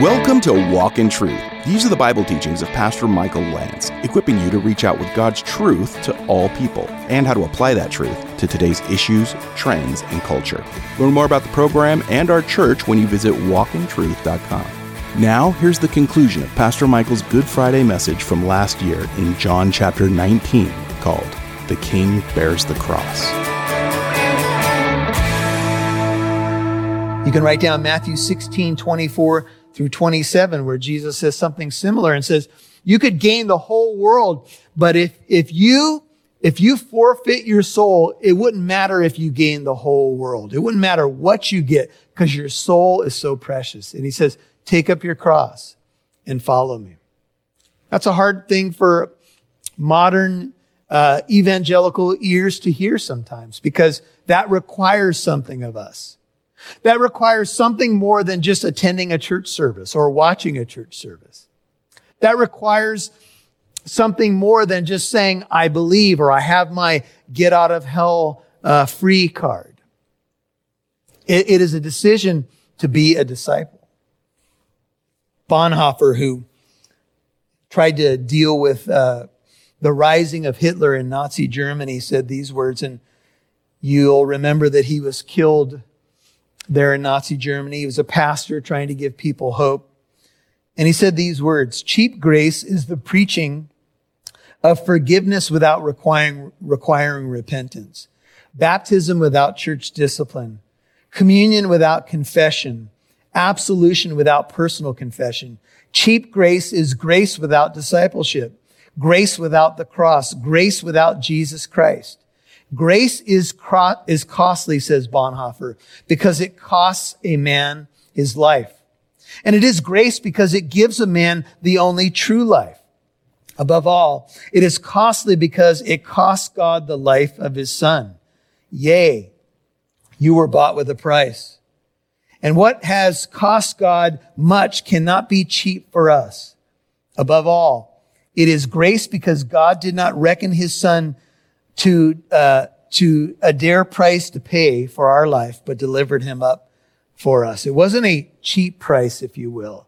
Welcome to Walk in Truth. These are the Bible teachings of Pastor Michael Lance, equipping you to reach out with God's truth to all people and how to apply that truth to today's issues, trends, and culture. Learn more about the program and our church when you visit walkintruth.com. Now, here's the conclusion of Pastor Michael's Good Friday message from last year in John chapter 19 called The King Bears the Cross. You can write down Matthew 16, 24 through 27, where Jesus says something similar and says, you could gain the whole world, but if, if you, if you forfeit your soul, it wouldn't matter if you gain the whole world. It wouldn't matter what you get because your soul is so precious. And he says, take up your cross and follow me. That's a hard thing for modern uh, evangelical ears to hear sometimes because that requires something of us. That requires something more than just attending a church service or watching a church service. That requires something more than just saying, I believe or I have my get out of hell uh, free card. It, it is a decision to be a disciple. Bonhoeffer, who tried to deal with uh, the rising of Hitler in Nazi Germany, said these words, and you'll remember that he was killed there in Nazi Germany. He was a pastor trying to give people hope. And he said these words, cheap grace is the preaching of forgiveness without requiring, requiring repentance, baptism without church discipline, communion without confession, absolution without personal confession. Cheap grace is grace without discipleship, grace without the cross, grace without Jesus Christ. Grace is, cro- is costly, says Bonhoeffer, because it costs a man his life. And it is grace because it gives a man the only true life. Above all, it is costly because it costs God the life of his son. Yea, you were bought with a price. And what has cost God much cannot be cheap for us. Above all, it is grace because God did not reckon his son to, uh, to a dear price to pay for our life, but delivered him up for us. It wasn't a cheap price, if you will.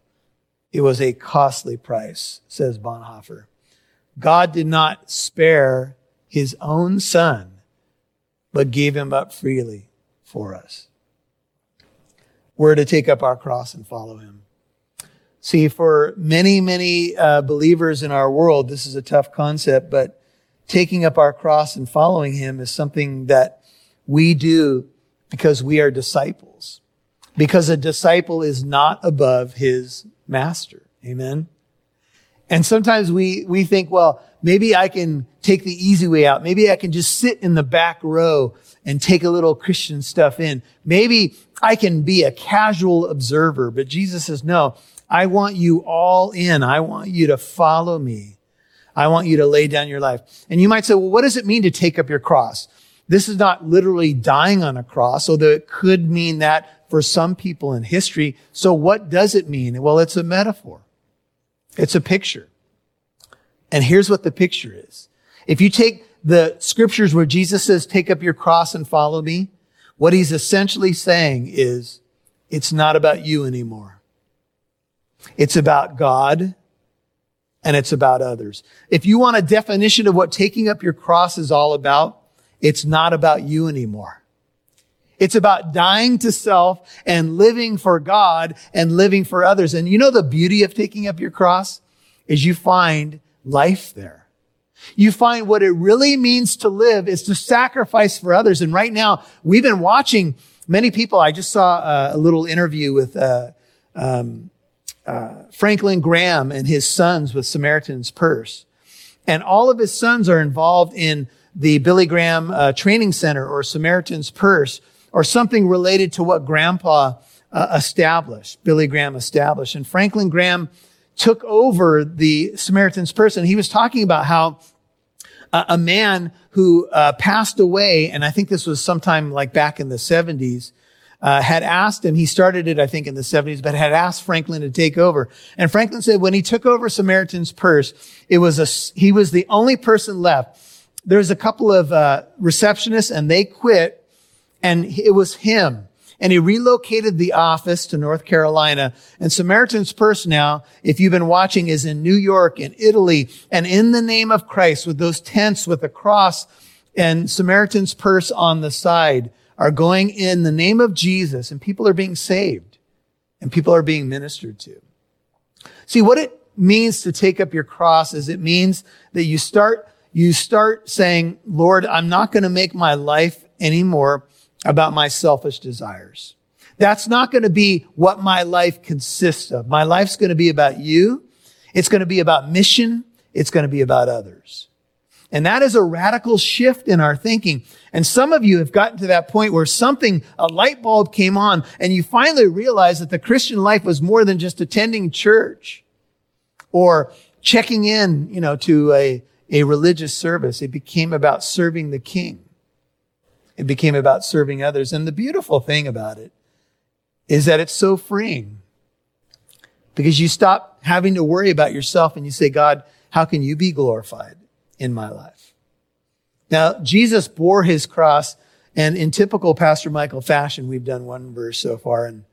It was a costly price, says Bonhoeffer. God did not spare his own son, but gave him up freely for us. We're to take up our cross and follow him. See, for many, many uh, believers in our world, this is a tough concept, but taking up our cross and following him is something that we do because we are disciples. Because a disciple is not above his master. Amen. And sometimes we, we think, well, maybe I can take the easy way out. Maybe I can just sit in the back row and take a little Christian stuff in. Maybe I can be a casual observer. But Jesus says, no, I want you all in. I want you to follow me. I want you to lay down your life. And you might say, well, what does it mean to take up your cross? This is not literally dying on a cross, although it could mean that for some people in history. So what does it mean? Well, it's a metaphor. It's a picture. And here's what the picture is. If you take the scriptures where Jesus says, take up your cross and follow me, what he's essentially saying is, it's not about you anymore. It's about God and it's about others. If you want a definition of what taking up your cross is all about, it's not about you anymore. It's about dying to self and living for God and living for others. And you know the beauty of taking up your cross is you find life there. You find what it really means to live is to sacrifice for others. And right now, we've been watching many people. I just saw a, a little interview with uh, um, uh, Franklin Graham and his sons with Samaritan's Purse. And all of his sons are involved in the Billy Graham uh, Training Center or Samaritan's Purse or something related to what Grandpa uh, established, Billy Graham established. And Franklin Graham took over the Samaritan's Purse and he was talking about how uh, a man who uh, passed away, and I think this was sometime like back in the 70s, uh, had asked him, he started it, I think, in the 70s, but had asked Franklin to take over. And Franklin said when he took over Samaritan's Purse, it was a, he was the only person left. There was a couple of uh, receptionists and they quit and it was him. and he relocated the office to North Carolina. And Samaritan's Purse now, if you've been watching, is in New York and Italy and in the name of Christ with those tents with the cross and Samaritan's Purse on the side are going in the name of Jesus and people are being saved and people are being ministered to. See, what it means to take up your cross is it means that you start, you start saying, Lord, I'm not going to make my life anymore about my selfish desires. That's not going to be what my life consists of. My life's going to be about you. It's going to be about mission. It's going to be about others. And that is a radical shift in our thinking. And some of you have gotten to that point where something, a light bulb came on and you finally realized that the Christian life was more than just attending church or checking in, you know, to a, a religious service. It became about serving the king. It became about serving others. And the beautiful thing about it is that it's so freeing because you stop having to worry about yourself and you say, God, how can you be glorified in my life? Now, Jesus bore his cross and in typical Pastor Michael fashion, we've done one verse so far in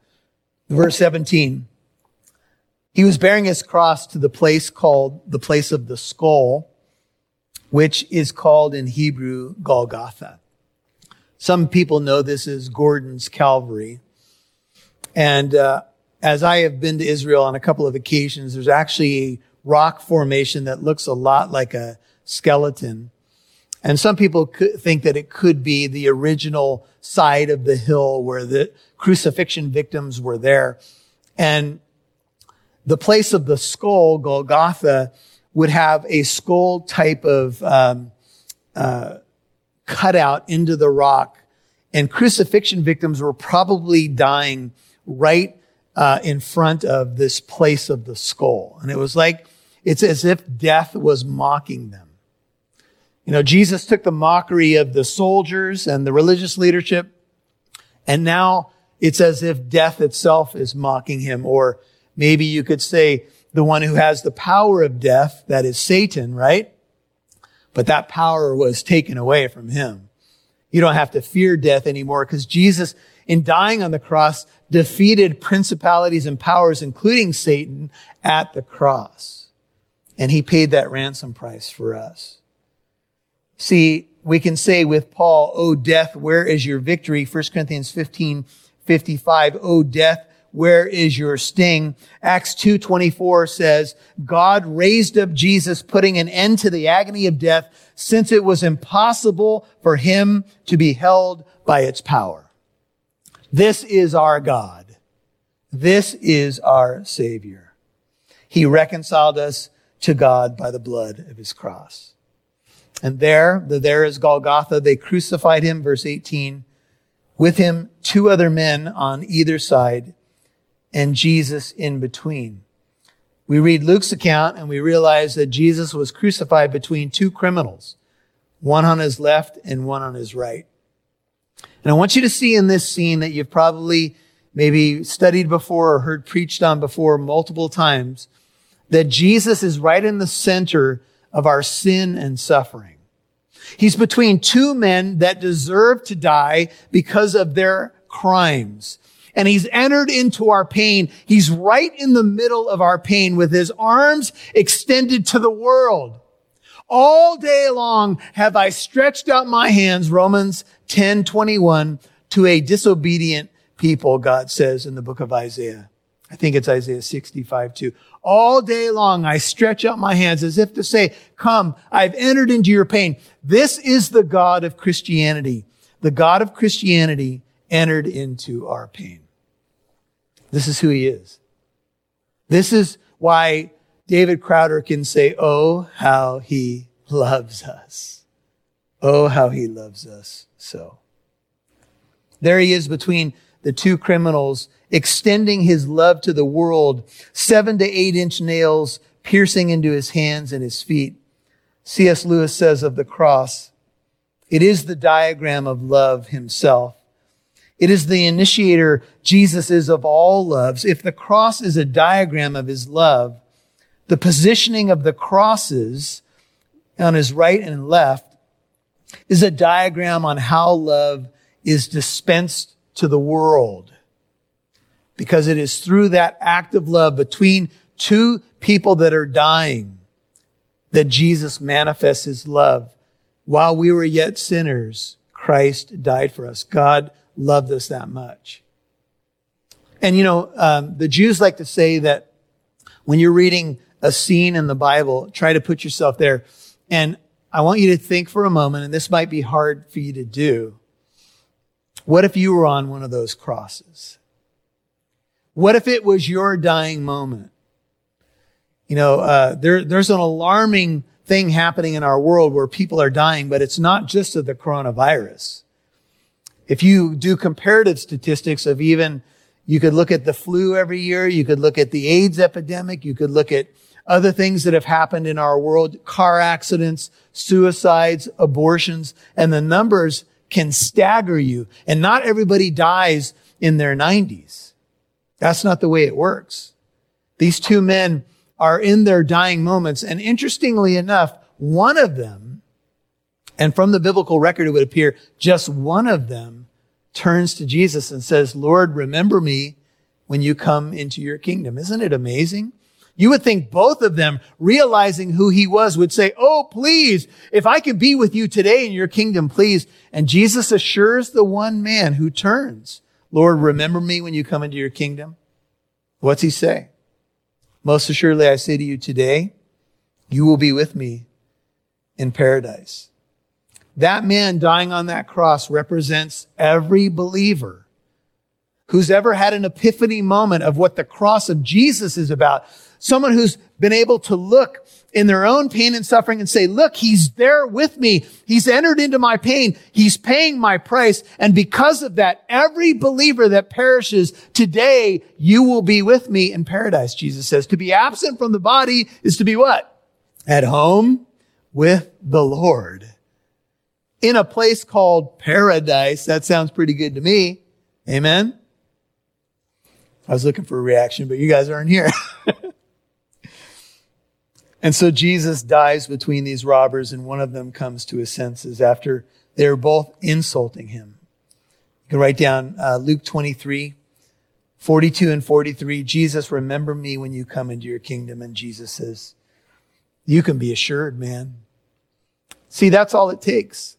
verse 17. He was bearing his cross to the place called the place of the skull, which is called in Hebrew Golgotha. Some people know this as Gordon's Calvary. And uh, as I have been to Israel on a couple of occasions, there's actually a rock formation that looks a lot like a skeleton. And some people think that it could be the original side of the hill where the crucifixion victims were there. And the place of the skull, Golgotha, would have a skull type of um, uh, cut out into the rock. And crucifixion victims were probably dying right uh, in front of this place of the skull. And it was like, it's as if death was mocking them. You know, Jesus took the mockery of the soldiers and the religious leadership, and now it's as if death itself is mocking him. Or maybe you could say the one who has the power of death, that is Satan, right? but that power was taken away from him. You don't have to fear death anymore because Jesus, in dying on the cross, defeated principalities and powers, including Satan, at the cross. And he paid that ransom price for us. See, we can say with Paul, O death, where is your victory? 1 Corinthians 15, 55. O death, where is your sting? Acts 2.24 says, God raised up Jesus, putting an end to the agony of death, since it was impossible for him to be held by its power. This is our God. This is our Savior. He reconciled us to God by the blood of his cross. And there, the there is Golgotha. They crucified him, verse 18. With him, two other men on either side and Jesus in between. We read Luke's account and we realize that Jesus was crucified between two criminals, one on his left and one on his right. And I want you to see in this scene that you've probably maybe studied before or heard preached on before multiple times that Jesus is right in the center of our sin and suffering. He's between two men that deserve to die because of their crimes and he's entered into our pain. He's right in the middle of our pain with his arms extended to the world. All day long have I stretched out my hands, Romans 10, 21, to a disobedient people, God says in the book of Isaiah. I think it's Isaiah 65 too. All day long I stretch out my hands as if to say, come, I've entered into your pain. This is the God of Christianity. The God of Christianity entered into our pain. This is who he is. This is why David Crowder can say, Oh, how he loves us. Oh, how he loves us so. There he is between the two criminals, extending his love to the world, seven to eight inch nails piercing into his hands and his feet. C.S. Lewis says of the cross, it is the diagram of love himself. It is the initiator Jesus is of all loves. If the cross is a diagram of his love, the positioning of the crosses on his right and left is a diagram on how love is dispensed to the world. Because it is through that act of love between two people that are dying that Jesus manifests his love. While we were yet sinners, Christ died for us. God loved us that much. And you know, um, the Jews like to say that when you're reading a scene in the Bible, try to put yourself there. And I want you to think for a moment, and this might be hard for you to do. What if you were on one of those crosses? What if it was your dying moment? You know, uh, there, there's an alarming thing happening in our world where people are dying, but it's not just of the coronavirus. If you do comparative statistics of even, you could look at the flu every year, you could look at the AIDS epidemic, you could look at other things that have happened in our world, car accidents, suicides, abortions, and the numbers can stagger you. And not everybody dies in their 90s. That's not the way it works. These two men are in their dying moments. And interestingly enough, one of them, and from the biblical record, it would appear just one of them turns to Jesus and says, Lord, remember me when you come into your kingdom. Isn't it amazing? You would think both of them, realizing who he was, would say, Oh, please, if I could be with you today in your kingdom, please. And Jesus assures the one man who turns, Lord, remember me when you come into your kingdom. What's he say? Most assuredly, I say to you today, you will be with me in paradise. That man dying on that cross represents every believer who's ever had an epiphany moment of what the cross of Jesus is about. Someone who's been able to look in their own pain and suffering and say, look, he's there with me. He's entered into my pain. He's paying my price. And because of that, every believer that perishes today, you will be with me in paradise, Jesus says. To be absent from the body is to be what? At home with the Lord. In a place called paradise. That sounds pretty good to me. Amen. I was looking for a reaction, but you guys aren't here. And so Jesus dies between these robbers, and one of them comes to his senses after they're both insulting him. You can write down uh, Luke 23, 42 and 43. Jesus, remember me when you come into your kingdom. And Jesus says, You can be assured, man. See, that's all it takes.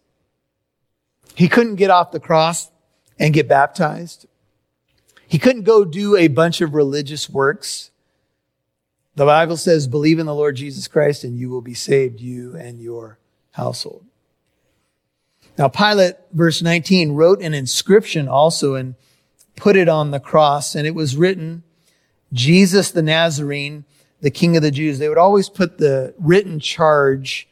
He couldn't get off the cross and get baptized. He couldn't go do a bunch of religious works. The Bible says, believe in the Lord Jesus Christ and you will be saved, you and your household. Now, Pilate, verse 19, wrote an inscription also and put it on the cross, and it was written, Jesus the Nazarene, the King of the Jews. They would always put the written charge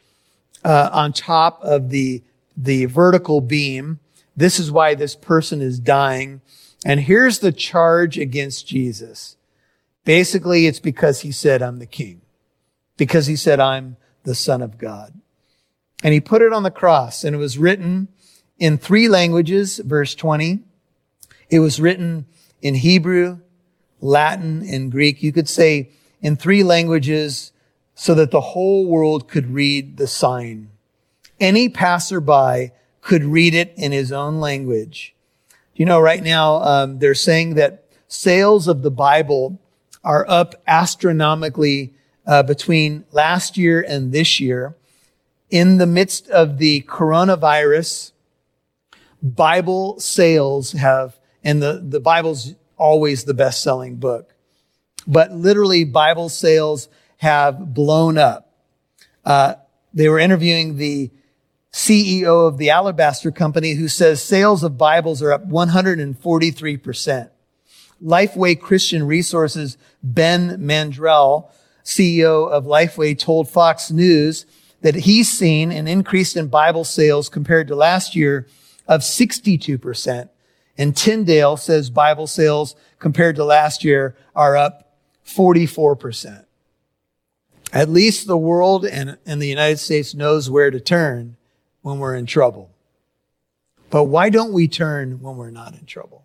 uh, on top of the, the vertical beam. This is why this person is dying. And here's the charge against Jesus. Basically, it's because he said, I'm the king. Because he said, I'm the son of God. And he put it on the cross and it was written in three languages, verse 20. It was written in Hebrew, Latin, and Greek. You could say in three languages so that the whole world could read the sign. Any passerby could read it in his own language. You know, right now, um, they're saying that sales of the Bible are up astronomically uh, between last year and this year. In the midst of the coronavirus, Bible sales have, and the, the Bible's always the best selling book, but literally Bible sales have blown up. Uh, they were interviewing the CEO of the Alabaster Company who says sales of Bibles are up 143%. Lifeway Christian Resources, Ben Mandrell, CEO of Lifeway, told Fox News that he's seen an increase in Bible sales compared to last year of 62%. And Tyndale says Bible sales compared to last year are up 44%. At least the world and, and the United States knows where to turn when we're in trouble. But why don't we turn when we're not in trouble?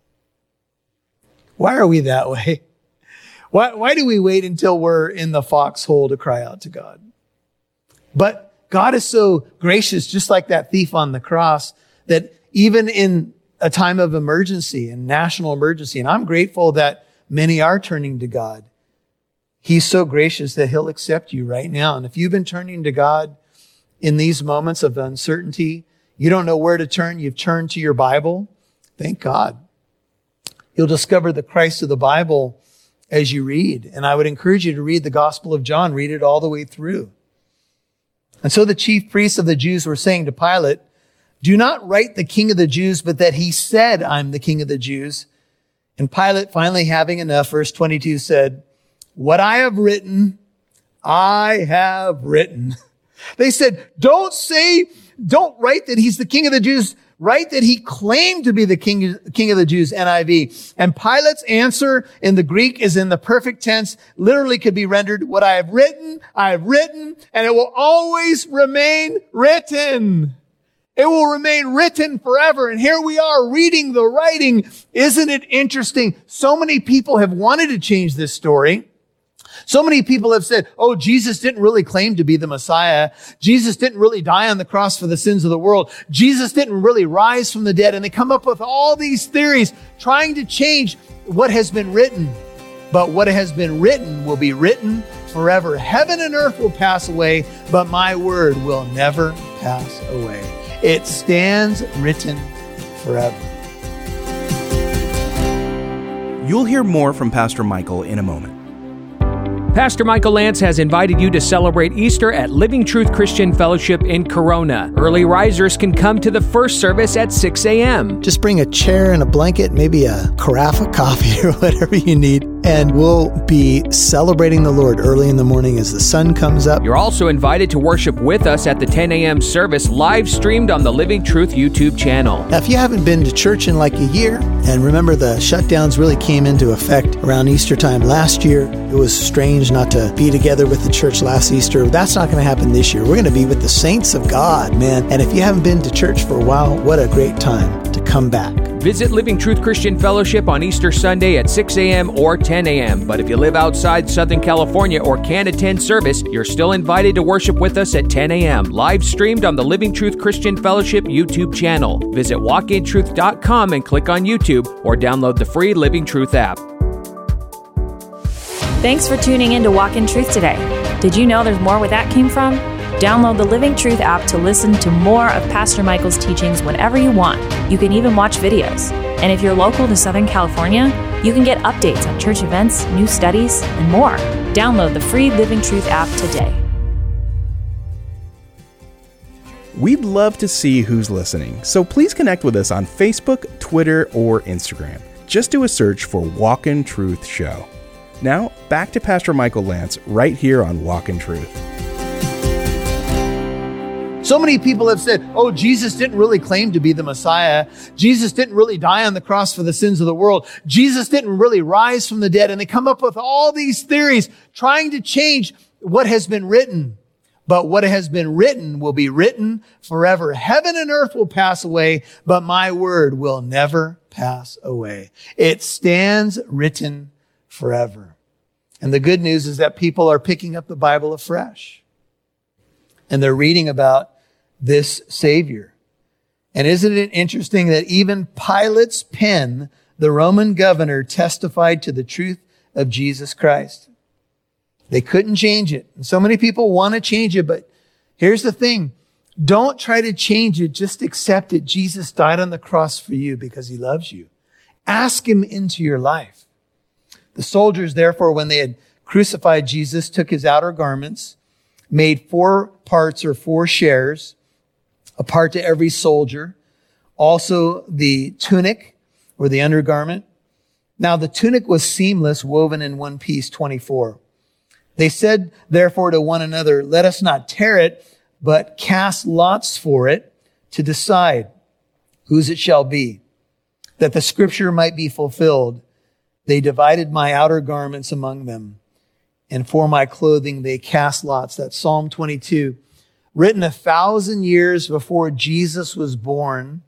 Why are we that way? Why, why do we wait until we're in the foxhole to cry out to God? But God is so gracious, just like that thief on the cross, that even in a time of emergency and national emergency. And I'm grateful that many are turning to God. He's so gracious that he'll accept you right now. And if you've been turning to God in these moments of uncertainty, you don't know where to turn, you've turned to your Bible. Thank God. You'll discover the Christ of the Bible as you read. And I would encourage you to read the Gospel of John, read it all the way through. And so the chief priests of the Jews were saying to Pilate, do not write the king of the Jews, but that he said, I'm the king of the Jews. And Pilate, finally having enough, verse 22 said, what I have written, I have written. They said, don't say, don't write that he's the king of the Jews. Write that he claimed to be the king, king of the Jews, NIV. And Pilate's answer in the Greek is in the perfect tense, literally could be rendered, what I have written, I have written, and it will always remain written. It will remain written forever. And here we are reading the writing. Isn't it interesting? So many people have wanted to change this story. So many people have said, oh, Jesus didn't really claim to be the Messiah. Jesus didn't really die on the cross for the sins of the world. Jesus didn't really rise from the dead. And they come up with all these theories trying to change what has been written. But what has been written will be written forever. Heaven and earth will pass away, but my word will never pass away. It stands written forever. You'll hear more from Pastor Michael in a moment. Pastor Michael Lance has invited you to celebrate Easter at Living Truth Christian Fellowship in Corona. Early risers can come to the first service at 6 a.m. Just bring a chair and a blanket, maybe a carafe of coffee or whatever you need and we'll be celebrating the Lord early in the morning as the sun comes up. You're also invited to worship with us at the 10 a.m. service live streamed on the Living Truth YouTube channel. Now, if you haven't been to church in like a year, and remember the shutdowns really came into effect around Easter time last year, it was strange not to be together with the church last Easter. That's not going to happen this year. We're going to be with the saints of God, man. And if you haven't been to church for a while, what a great time to come back. Visit Living Truth Christian Fellowship on Easter Sunday at 6 a.m. or 10 a.m. But if you live outside Southern California or can't attend service, you're still invited to worship with us at 10 a.m. Live streamed on the Living Truth Christian Fellowship YouTube channel. Visit walkintruth.com and click on YouTube or download the free Living Truth app. Thanks for tuning in to Walk in Truth today. Did you know there's more where that came from? Download the Living Truth app to listen to more of Pastor Michael's teachings whenever you want. You can even watch videos. And if you're local to Southern California, you can get updates on church events, new studies, and more. Download the free Living Truth app today. We'd love to see who's listening, so please connect with us on Facebook, Twitter, or Instagram. Just do a search for Walk in Truth Show. Now, back to Pastor Michael Lance right here on Walk in Truth. So many people have said, oh, Jesus didn't really claim to be the Messiah. Jesus didn't really die on the cross for the sins of the world. Jesus didn't really rise from the dead. And they come up with all these theories trying to change what has been written. But what has been written will be written forever. Heaven and earth will pass away, but my word will never pass away. It stands written forever. And the good news is that people are picking up the Bible afresh. And they're reading about this Savior. And isn't it interesting that even Pilate's pen, the Roman governor, testified to the truth of Jesus Christ? They couldn't change it. And so many people want to change it, but here's the thing. Don't try to change it. Just accept it. Jesus died on the cross for you because he loves you. Ask him into your life. The soldiers, therefore, when they had crucified Jesus, took his outer garments, made four parts or four shares, a part to every soldier. Also the tunic or the undergarment. Now the tunic was seamless, woven in one piece, 24. They said, therefore, to one another, let us not tear it, but cast lots for it to decide whose it shall be, that the scripture might be fulfilled. They divided my outer garments among them, and for my clothing they cast lots. That's Psalm 22 written a thousand years before Jesus was born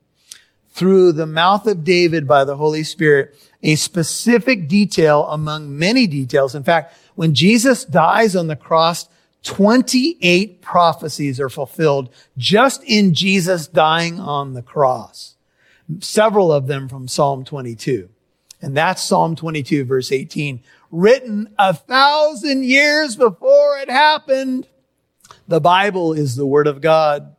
through the mouth of David by the Holy Spirit, a specific detail among many details. In fact, when Jesus dies on the cross, 28 prophecies are fulfilled just in Jesus dying on the cross. several of them from Psalm 22. And that's Psalm 22, verse 18, written a thousand years before it happened. The Bible is the Word of God.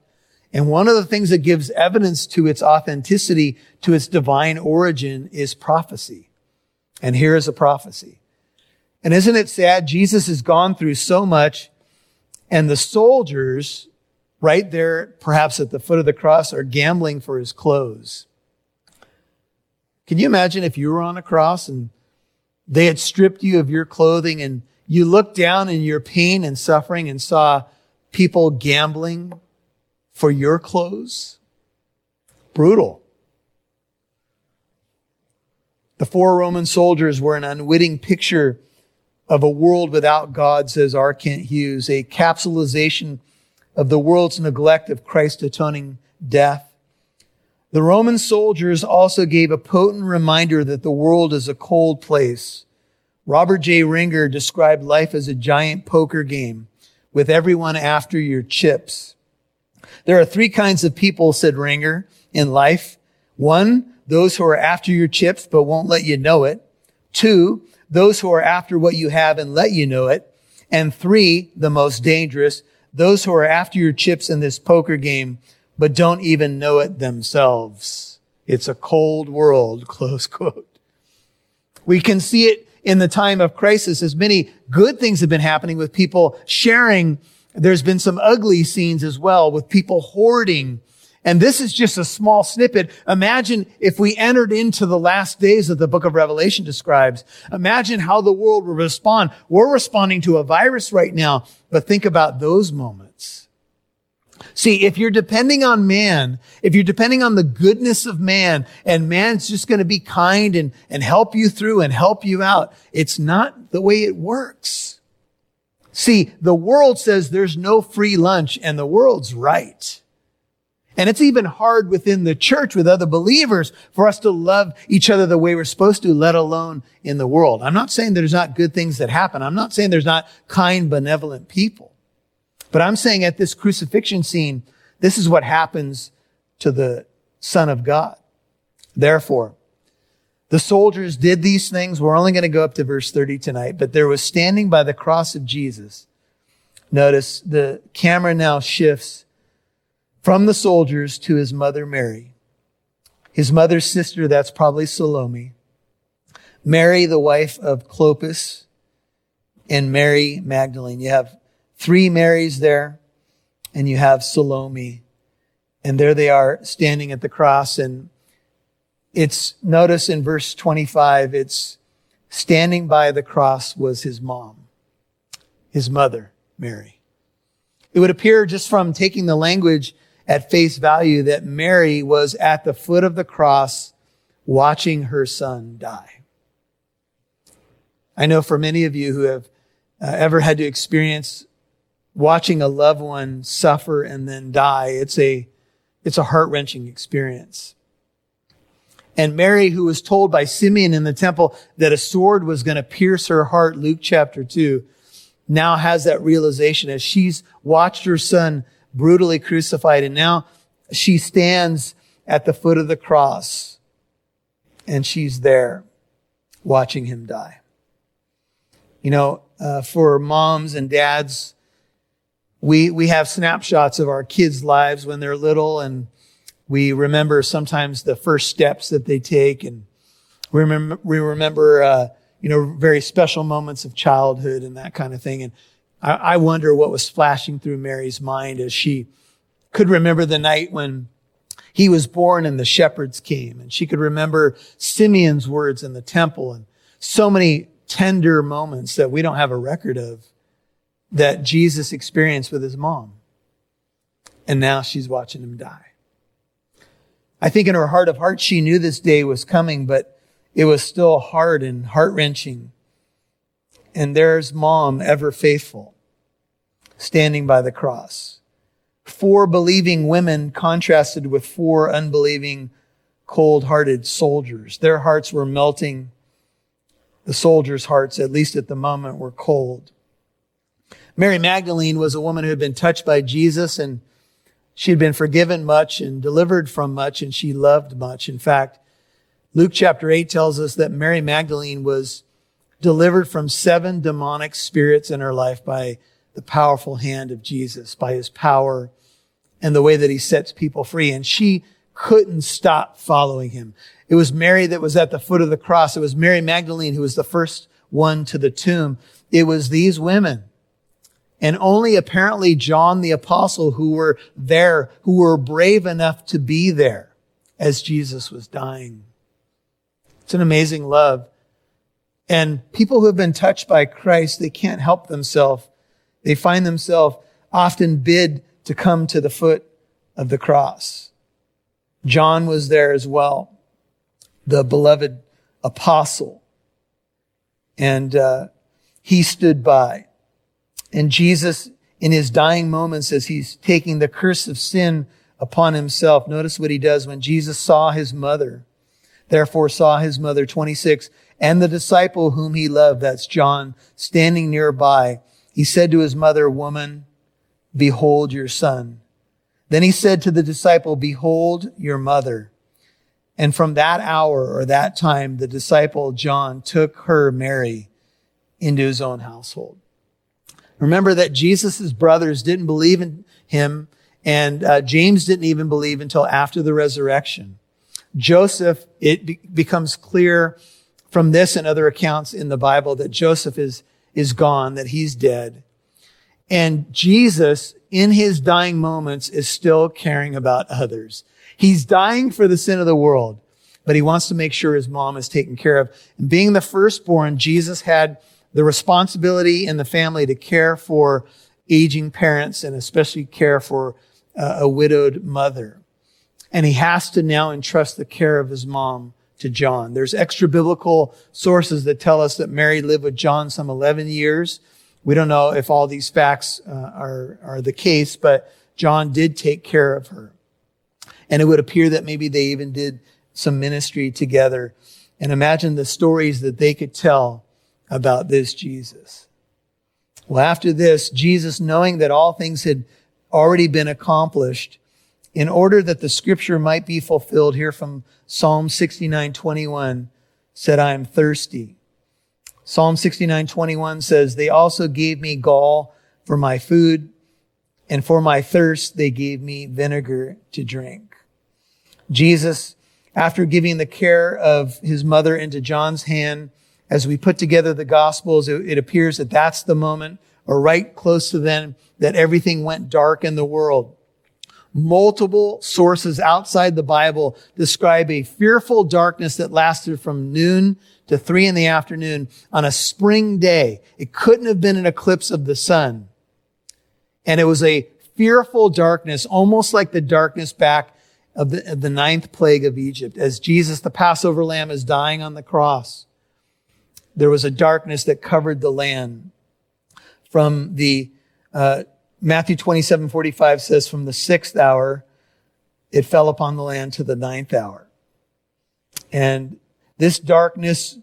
And one of the things that gives evidence to its authenticity, to its divine origin, is prophecy. And here is a prophecy. And isn't it sad? Jesus has gone through so much, and the soldiers, right there, perhaps at the foot of the cross, are gambling for his clothes. Can you imagine if you were on a cross and they had stripped you of your clothing and you looked down in your pain and suffering and saw people gambling for your clothes? Brutal. The four Roman soldiers were an unwitting picture of a world without God, says R. Kent Hughes, a capsulization of the world's neglect of Christ's atoning death. The Roman soldiers also gave a potent reminder that the world is a cold place. Robert J. Ringer described life as a giant poker game with everyone after your chips. There are three kinds of people, said Ringer, in life. One, those who are after your chips but won't let you know it. Two, those who are after what you have and let you know it. And three, the most dangerous, those who are after your chips in this poker game but don't even know it themselves. It's a cold world, close quote. We can see it in the time of crisis as many good things have been happening with people sharing. There's been some ugly scenes as well with people hoarding. And this is just a small snippet. Imagine if we entered into the last days that the book of Revelation describes. Imagine how the world will respond. We're responding to a virus right now, but think about those moments See, if you're depending on man, if you're depending on the goodness of man and man's just going to be kind and, and help you through and help you out, it's not the way it works. See, the world says there's no free lunch and the world's right. And it's even hard within the church with other believers for us to love each other the way we're supposed to, let alone in the world. I'm not saying there's not good things that happen. I'm not saying there's not kind, benevolent people. But I'm saying at this crucifixion scene, this is what happens to the Son of God. Therefore, the soldiers did these things. We're only going to go up to verse 30 tonight, but there was standing by the cross of Jesus. Notice the camera now shifts from the soldiers to his mother Mary. His mother's sister, that's probably Salome. Mary, the wife of Clopas, and Mary Magdalene. You have three Marys there, and you have Salome. And there they are standing at the cross. And it's, notice in verse 25, it's standing by the cross was his mom, his mother, Mary. It would appear just from taking the language at face value that Mary was at the foot of the cross watching her son die. I know for many of you who have uh, ever had to experience watching a loved one suffer and then die. It's a, it's a heart wrenching experience. And Mary, who was told by Simeon in the temple that a sword was going to pierce her heart, Luke chapter two, now has that realization as she's watched her son brutally crucified. And now she stands at the foot of the cross and she's there watching him die. You know, uh, for moms and dads, we, we have snapshots of our kids' lives when they're little and we remember sometimes the first steps that they take and we remember, we remember, uh, you know, very special moments of childhood and that kind of thing. And I, I wonder what was flashing through Mary's mind as she could remember the night when he was born and the shepherds came and she could remember Simeon's words in the temple and so many tender moments that we don't have a record of that Jesus experienced with his mom. And now she's watching him die. I think in her heart of hearts, she knew this day was coming, but it was still hard and heart wrenching. And there's mom, ever faithful, standing by the cross. Four believing women contrasted with four unbelieving, cold hearted soldiers. Their hearts were melting. The soldiers' hearts, at least at the moment, were cold. Mary Magdalene was a woman who had been touched by Jesus and She had been forgiven much and delivered from much, and she loved much. In fact, Luke chapter 8 tells us that Mary Magdalene was delivered from seven demonic spirits in her life by the powerful hand of Jesus, by his power and the way that he sets people free. And she couldn't stop following him. It was Mary that was at the foot of the cross. It was Mary Magdalene who was the first one to the tomb. It was these women. And only apparently John the apostle who were there, who were brave enough to be there as Jesus was dying. It's an amazing love. And people who have been touched by Christ, they can't help themselves. They find themselves often bid to come to the foot of the cross. John was there as well, the beloved apostle. And uh, he stood by. And Jesus, in his dying moments, as he's taking the curse of sin upon himself, notice what he does when Jesus saw his mother. Therefore saw his mother, 26, and the disciple whom he loved, that's John, standing nearby. He said to his mother, Woman, behold your son. Then he said to the disciple, Behold your mother. And from that hour or that time, the disciple John took her, Mary, into his own household. Remember that Jesus' brothers didn't believe in him, and uh, James didn't even believe until after the resurrection. Joseph, it be- becomes clear from this and other accounts in the Bible that Joseph is, is gone, that he's dead. And Jesus, in his dying moments, is still caring about others. He's dying for the sin of the world, but he wants to make sure his mom is taken care of. And being the firstborn, Jesus had the responsibility in the family to care for aging parents and especially care for uh, a widowed mother. And he has to now entrust the care of his mom to John. There's extra biblical sources that tell us that Mary lived with John some 11 years. We don't know if all these facts uh, are, are the case, but John did take care of her. And it would appear that maybe they even did some ministry together. And imagine the stories that they could tell about this Jesus. Well, after this, Jesus, knowing that all things had already been accomplished, in order that the scripture might be fulfilled here from Psalm 69, 21, said, I am thirsty. Psalm 69, 21 says, They also gave me gall for my food, and for my thirst they gave me vinegar to drink. Jesus, after giving the care of his mother into John's hand, as we put together the gospels, it, it appears that that's the moment, or right close to then, that everything went dark in the world. Multiple sources outside the Bible describe a fearful darkness that lasted from noon to three in the afternoon on a spring day. It couldn't have been an eclipse of the sun. And it was a fearful darkness, almost like the darkness back of the, of the ninth plague of Egypt. As Jesus, the Passover lamb, is dying on the cross, there was a darkness that covered the land from the uh, Matthew 27, 45 says, from the sixth hour, it fell upon the land to the ninth hour. And this darkness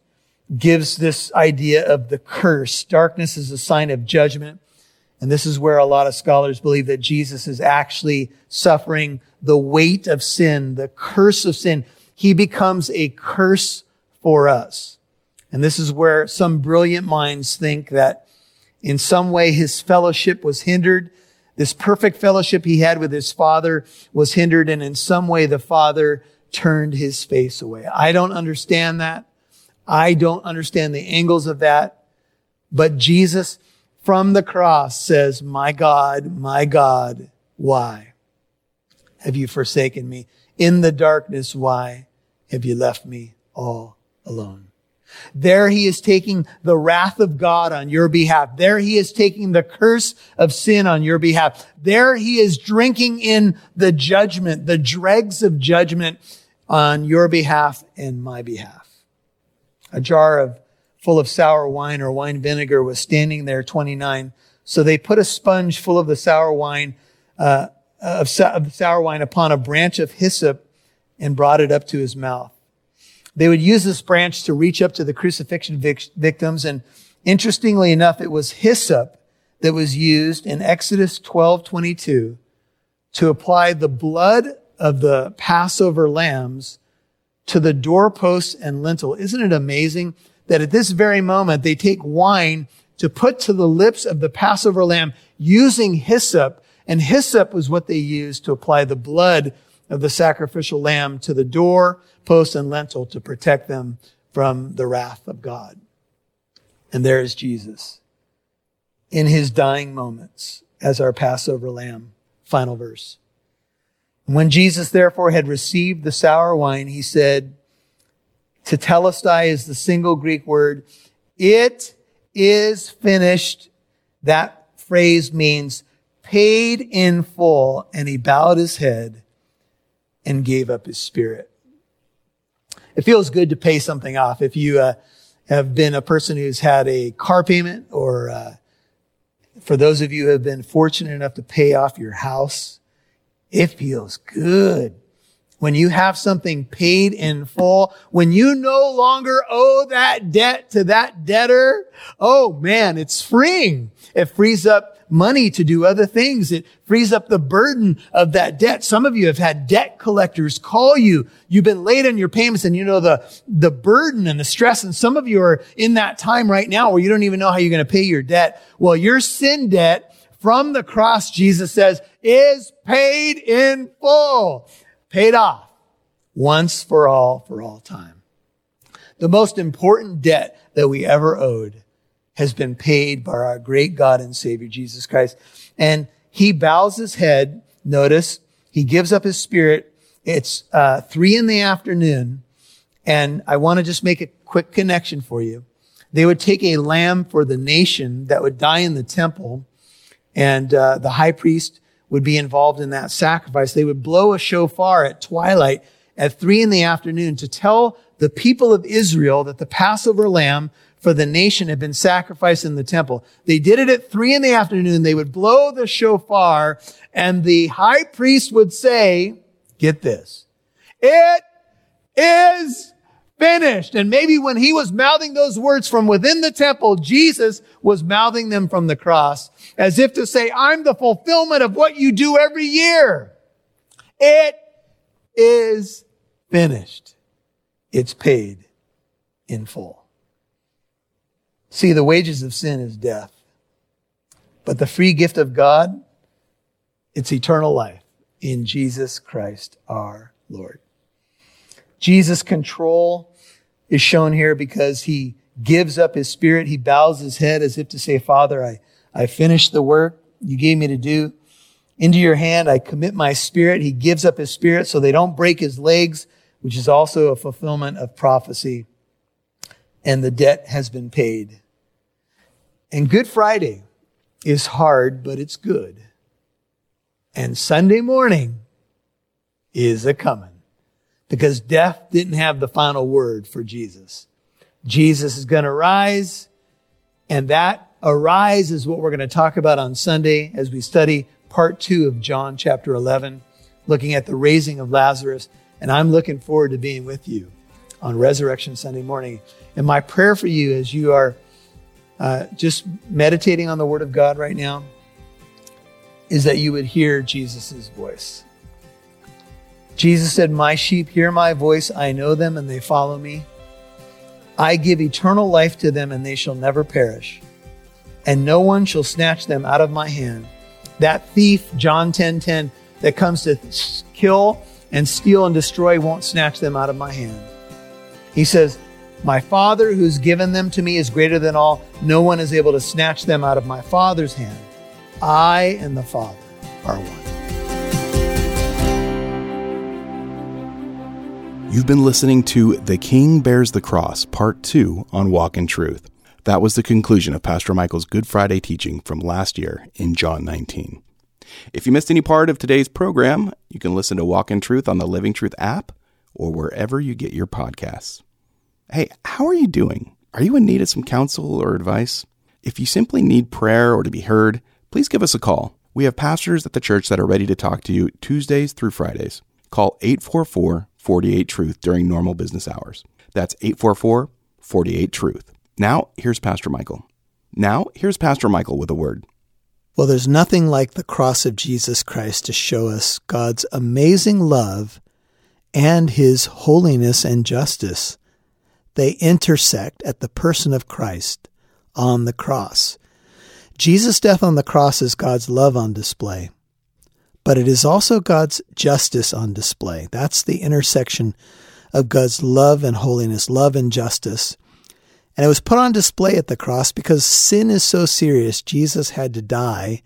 gives this idea of the curse. Darkness is a sign of judgment. And this is where a lot of scholars believe that Jesus is actually suffering the weight of sin, the curse of sin. He becomes a curse for us. And this is where some brilliant minds think that in some way, his fellowship was hindered. This perfect fellowship he had with his father was hindered, and in some way, the father turned his face away. I don't understand that. I don't understand the angles of that. But Jesus from the cross says, My God, my God, why have you forsaken me? In the darkness, why have you left me all alone? There he is taking the wrath of God on your behalf. There he is taking the curse of sin on your behalf. There he is drinking in the judgment, the dregs of judgment on your behalf and my behalf. A jar of full of sour wine or wine vinegar was standing there, 29. So they put a sponge full of the sour wine, uh, of, of sour wine upon a branch of hyssop and brought it up to his mouth. They would use this branch to reach up to the crucifixion vic- victims. And interestingly enough, it was hyssop that was used in Exodus 12, 22 to apply the blood of the Passover lambs to the doorposts and lintel. Isn't it amazing that at this very moment they take wine to put to the lips of the Passover lamb using hyssop. And hyssop was what they used to apply the blood of the sacrificial lamb to the door, post, and lintel to protect them from the wrath of God. And there is Jesus in his dying moments as our Passover lamb. Final verse. When Jesus therefore had received the sour wine, he said, Tetelestai is the single Greek word. It is finished. That phrase means paid in full. And he bowed his head and gave up his spirit. It feels good to pay something off. If you uh, have been a person who's had a car payment or uh, for those of you who have been fortunate enough to pay off your house, it feels good when you have something paid in full, when you no longer owe that debt to that debtor, oh man, it's freeing. It frees up money to do other things. It frees up the burden of that debt. Some of you have had debt collectors call you. You've been late on your payments and you know the, the burden and the stress. And some of you are in that time right now where you don't even know how you're going to pay your debt. Well, your sin debt from the cross, Jesus says, is paid in full paid off once for all, for all time. The most important debt that we ever owed has been paid by our great God and Savior, Jesus Christ. And he bows his head. Notice he gives up his spirit. It's uh, three in the afternoon. And I want to just make a quick connection for you. They would take a lamb for the nation that would die in the temple. And uh, the high priest would be involved in that sacrifice. They would blow a shofar at twilight at three in the afternoon to tell the people of Israel that the Passover lamb for the nation had been sacrificed in the temple. They did it at three in the afternoon. They would blow the shofar and the high priest would say, get this, it is finished. And maybe when he was mouthing those words from within the temple, Jesus was mouthing them from the cross as if to say, I'm the fulfillment of what you do every year. It is finished. It's paid in full. See, the wages of sin is death, but the free gift of God, it's eternal life in Jesus Christ our Lord. Jesus' control is shown here because he gives up his spirit. He bows his head as if to say, Father, I, I finished the work you gave me to do. Into your hand, I commit my spirit. He gives up his spirit so they don't break his legs, which is also a fulfillment of prophecy. And the debt has been paid. And Good Friday is hard, but it's good. And Sunday morning is a coming because death didn't have the final word for Jesus. Jesus is going to rise and that arise is what we're going to talk about on Sunday as we study part two of John chapter 11, looking at the raising of Lazarus. And I'm looking forward to being with you on Resurrection Sunday morning. And my prayer for you as you are uh, just meditating on the Word of God right now is that you would hear Jesus' voice. Jesus said, My sheep hear my voice, I know them, and they follow me. I give eternal life to them, and they shall never perish, and no one shall snatch them out of my hand. That thief, John 10 10, that comes to kill and steal and destroy won't snatch them out of my hand. He says, My Father who's given them to me is greater than all. No one is able to snatch them out of my Father's hand. I and the Father are one. You've been listening to The King Bears the Cross, Part 2 on Walk in Truth. That was the conclusion of Pastor Michael's Good Friday teaching from last year in John 19. If you missed any part of today's program, you can listen to Walk in Truth on the Living Truth app or wherever you get your podcasts. Hey, how are you doing? Are you in need of some counsel or advice? If you simply need prayer or to be heard, please give us a call. We have pastors at the church that are ready to talk to you Tuesdays through Fridays. Call 844 48 Truth during normal business hours. That's 844 48 Truth. Now, here's Pastor Michael. Now, here's Pastor Michael with a word. Well, there's nothing like the cross of Jesus Christ to show us God's amazing love and his holiness and justice. They intersect at the person of Christ on the cross. Jesus' death on the cross is God's love on display, but it is also God's justice on display. That's the intersection of God's love and holiness, love and justice. And it was put on display at the cross because sin is so serious. Jesus had to die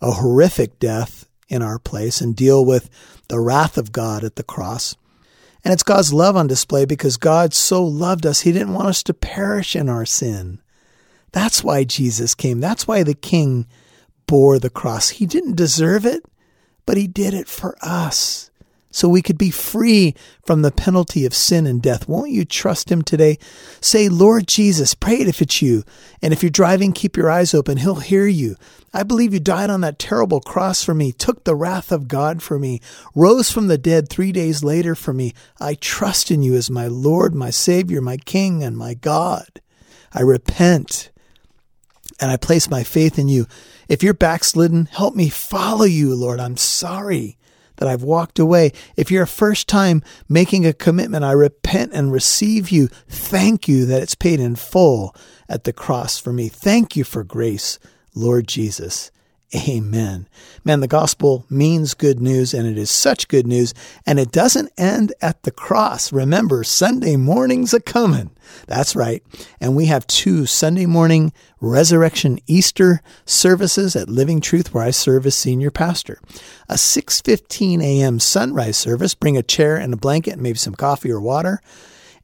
a horrific death in our place and deal with the wrath of God at the cross. And it's God's love on display because God so loved us, He didn't want us to perish in our sin. That's why Jesus came. That's why the King bore the cross. He didn't deserve it, but He did it for us so we could be free from the penalty of sin and death. Won't you trust him today? Say, Lord Jesus, pray it if it's you. And if you're driving, keep your eyes open. He'll hear you. I believe you died on that terrible cross for me, took the wrath of God for me, rose from the dead three days later for me. I trust in you as my Lord, my Savior, my King, and my God. I repent and I place my faith in you. If you're backslidden, help me follow you, Lord. I'm sorry that I've walked away. If you're a first time making a commitment, I repent and receive you. Thank you that it's paid in full at the cross for me. Thank you for grace, Lord Jesus. Amen. Man, the gospel means good news, and it is such good news, and it doesn't end at the cross. Remember, Sunday morning's a coming. That's right. And we have two Sunday morning resurrection Easter services at Living Truth where I serve as senior pastor. A 6:15 a.m. sunrise service, bring a chair and a blanket maybe some coffee or water.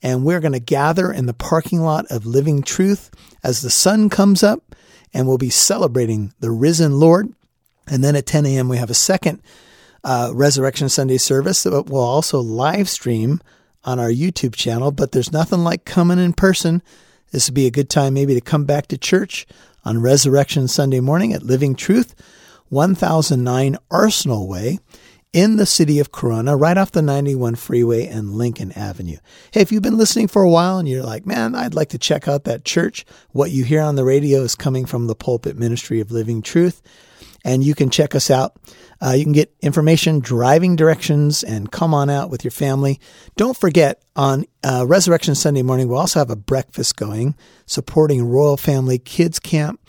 And we're going to gather in the parking lot of Living Truth as the sun comes up and we'll be celebrating the risen Lord. And then at 10 a.m., we have a second uh, Resurrection Sunday service that we'll also live stream on our YouTube channel. But there's nothing like coming in person. This would be a good time maybe to come back to church on Resurrection Sunday morning at Living Truth, 1009 Arsenal Way in the city of Corona, right off the 91 freeway and Lincoln Avenue. Hey, if you've been listening for a while and you're like, man, I'd like to check out that church, what you hear on the radio is coming from the pulpit ministry of Living Truth. And you can check us out. Uh, you can get information, driving directions, and come on out with your family. Don't forget, on uh, Resurrection Sunday morning, we'll also have a breakfast going supporting Royal Family Kids Camp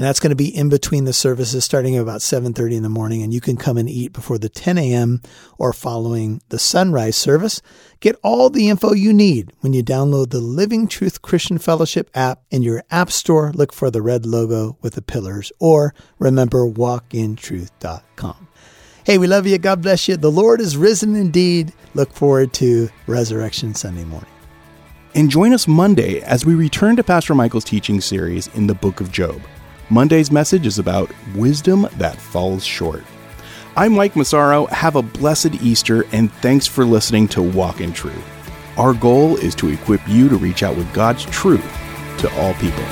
and that's going to be in between the services starting at about 7.30 in the morning and you can come and eat before the 10 a.m or following the sunrise service. Get all the info you need when you download the living truth christian fellowship app in your app store. Look for the red logo with the pillars or remember walkintruth.com hey we love you. God bless you. The lord is risen indeed. Look forward to resurrection sunday morning. And join us monday as we return to pastor michael's teaching series in the book of job Monday's message is about wisdom that falls short. I'm Mike Massaro. Have a blessed Easter, and thanks for listening to Walk in Truth. Our goal is to equip you to reach out with God's truth to all people.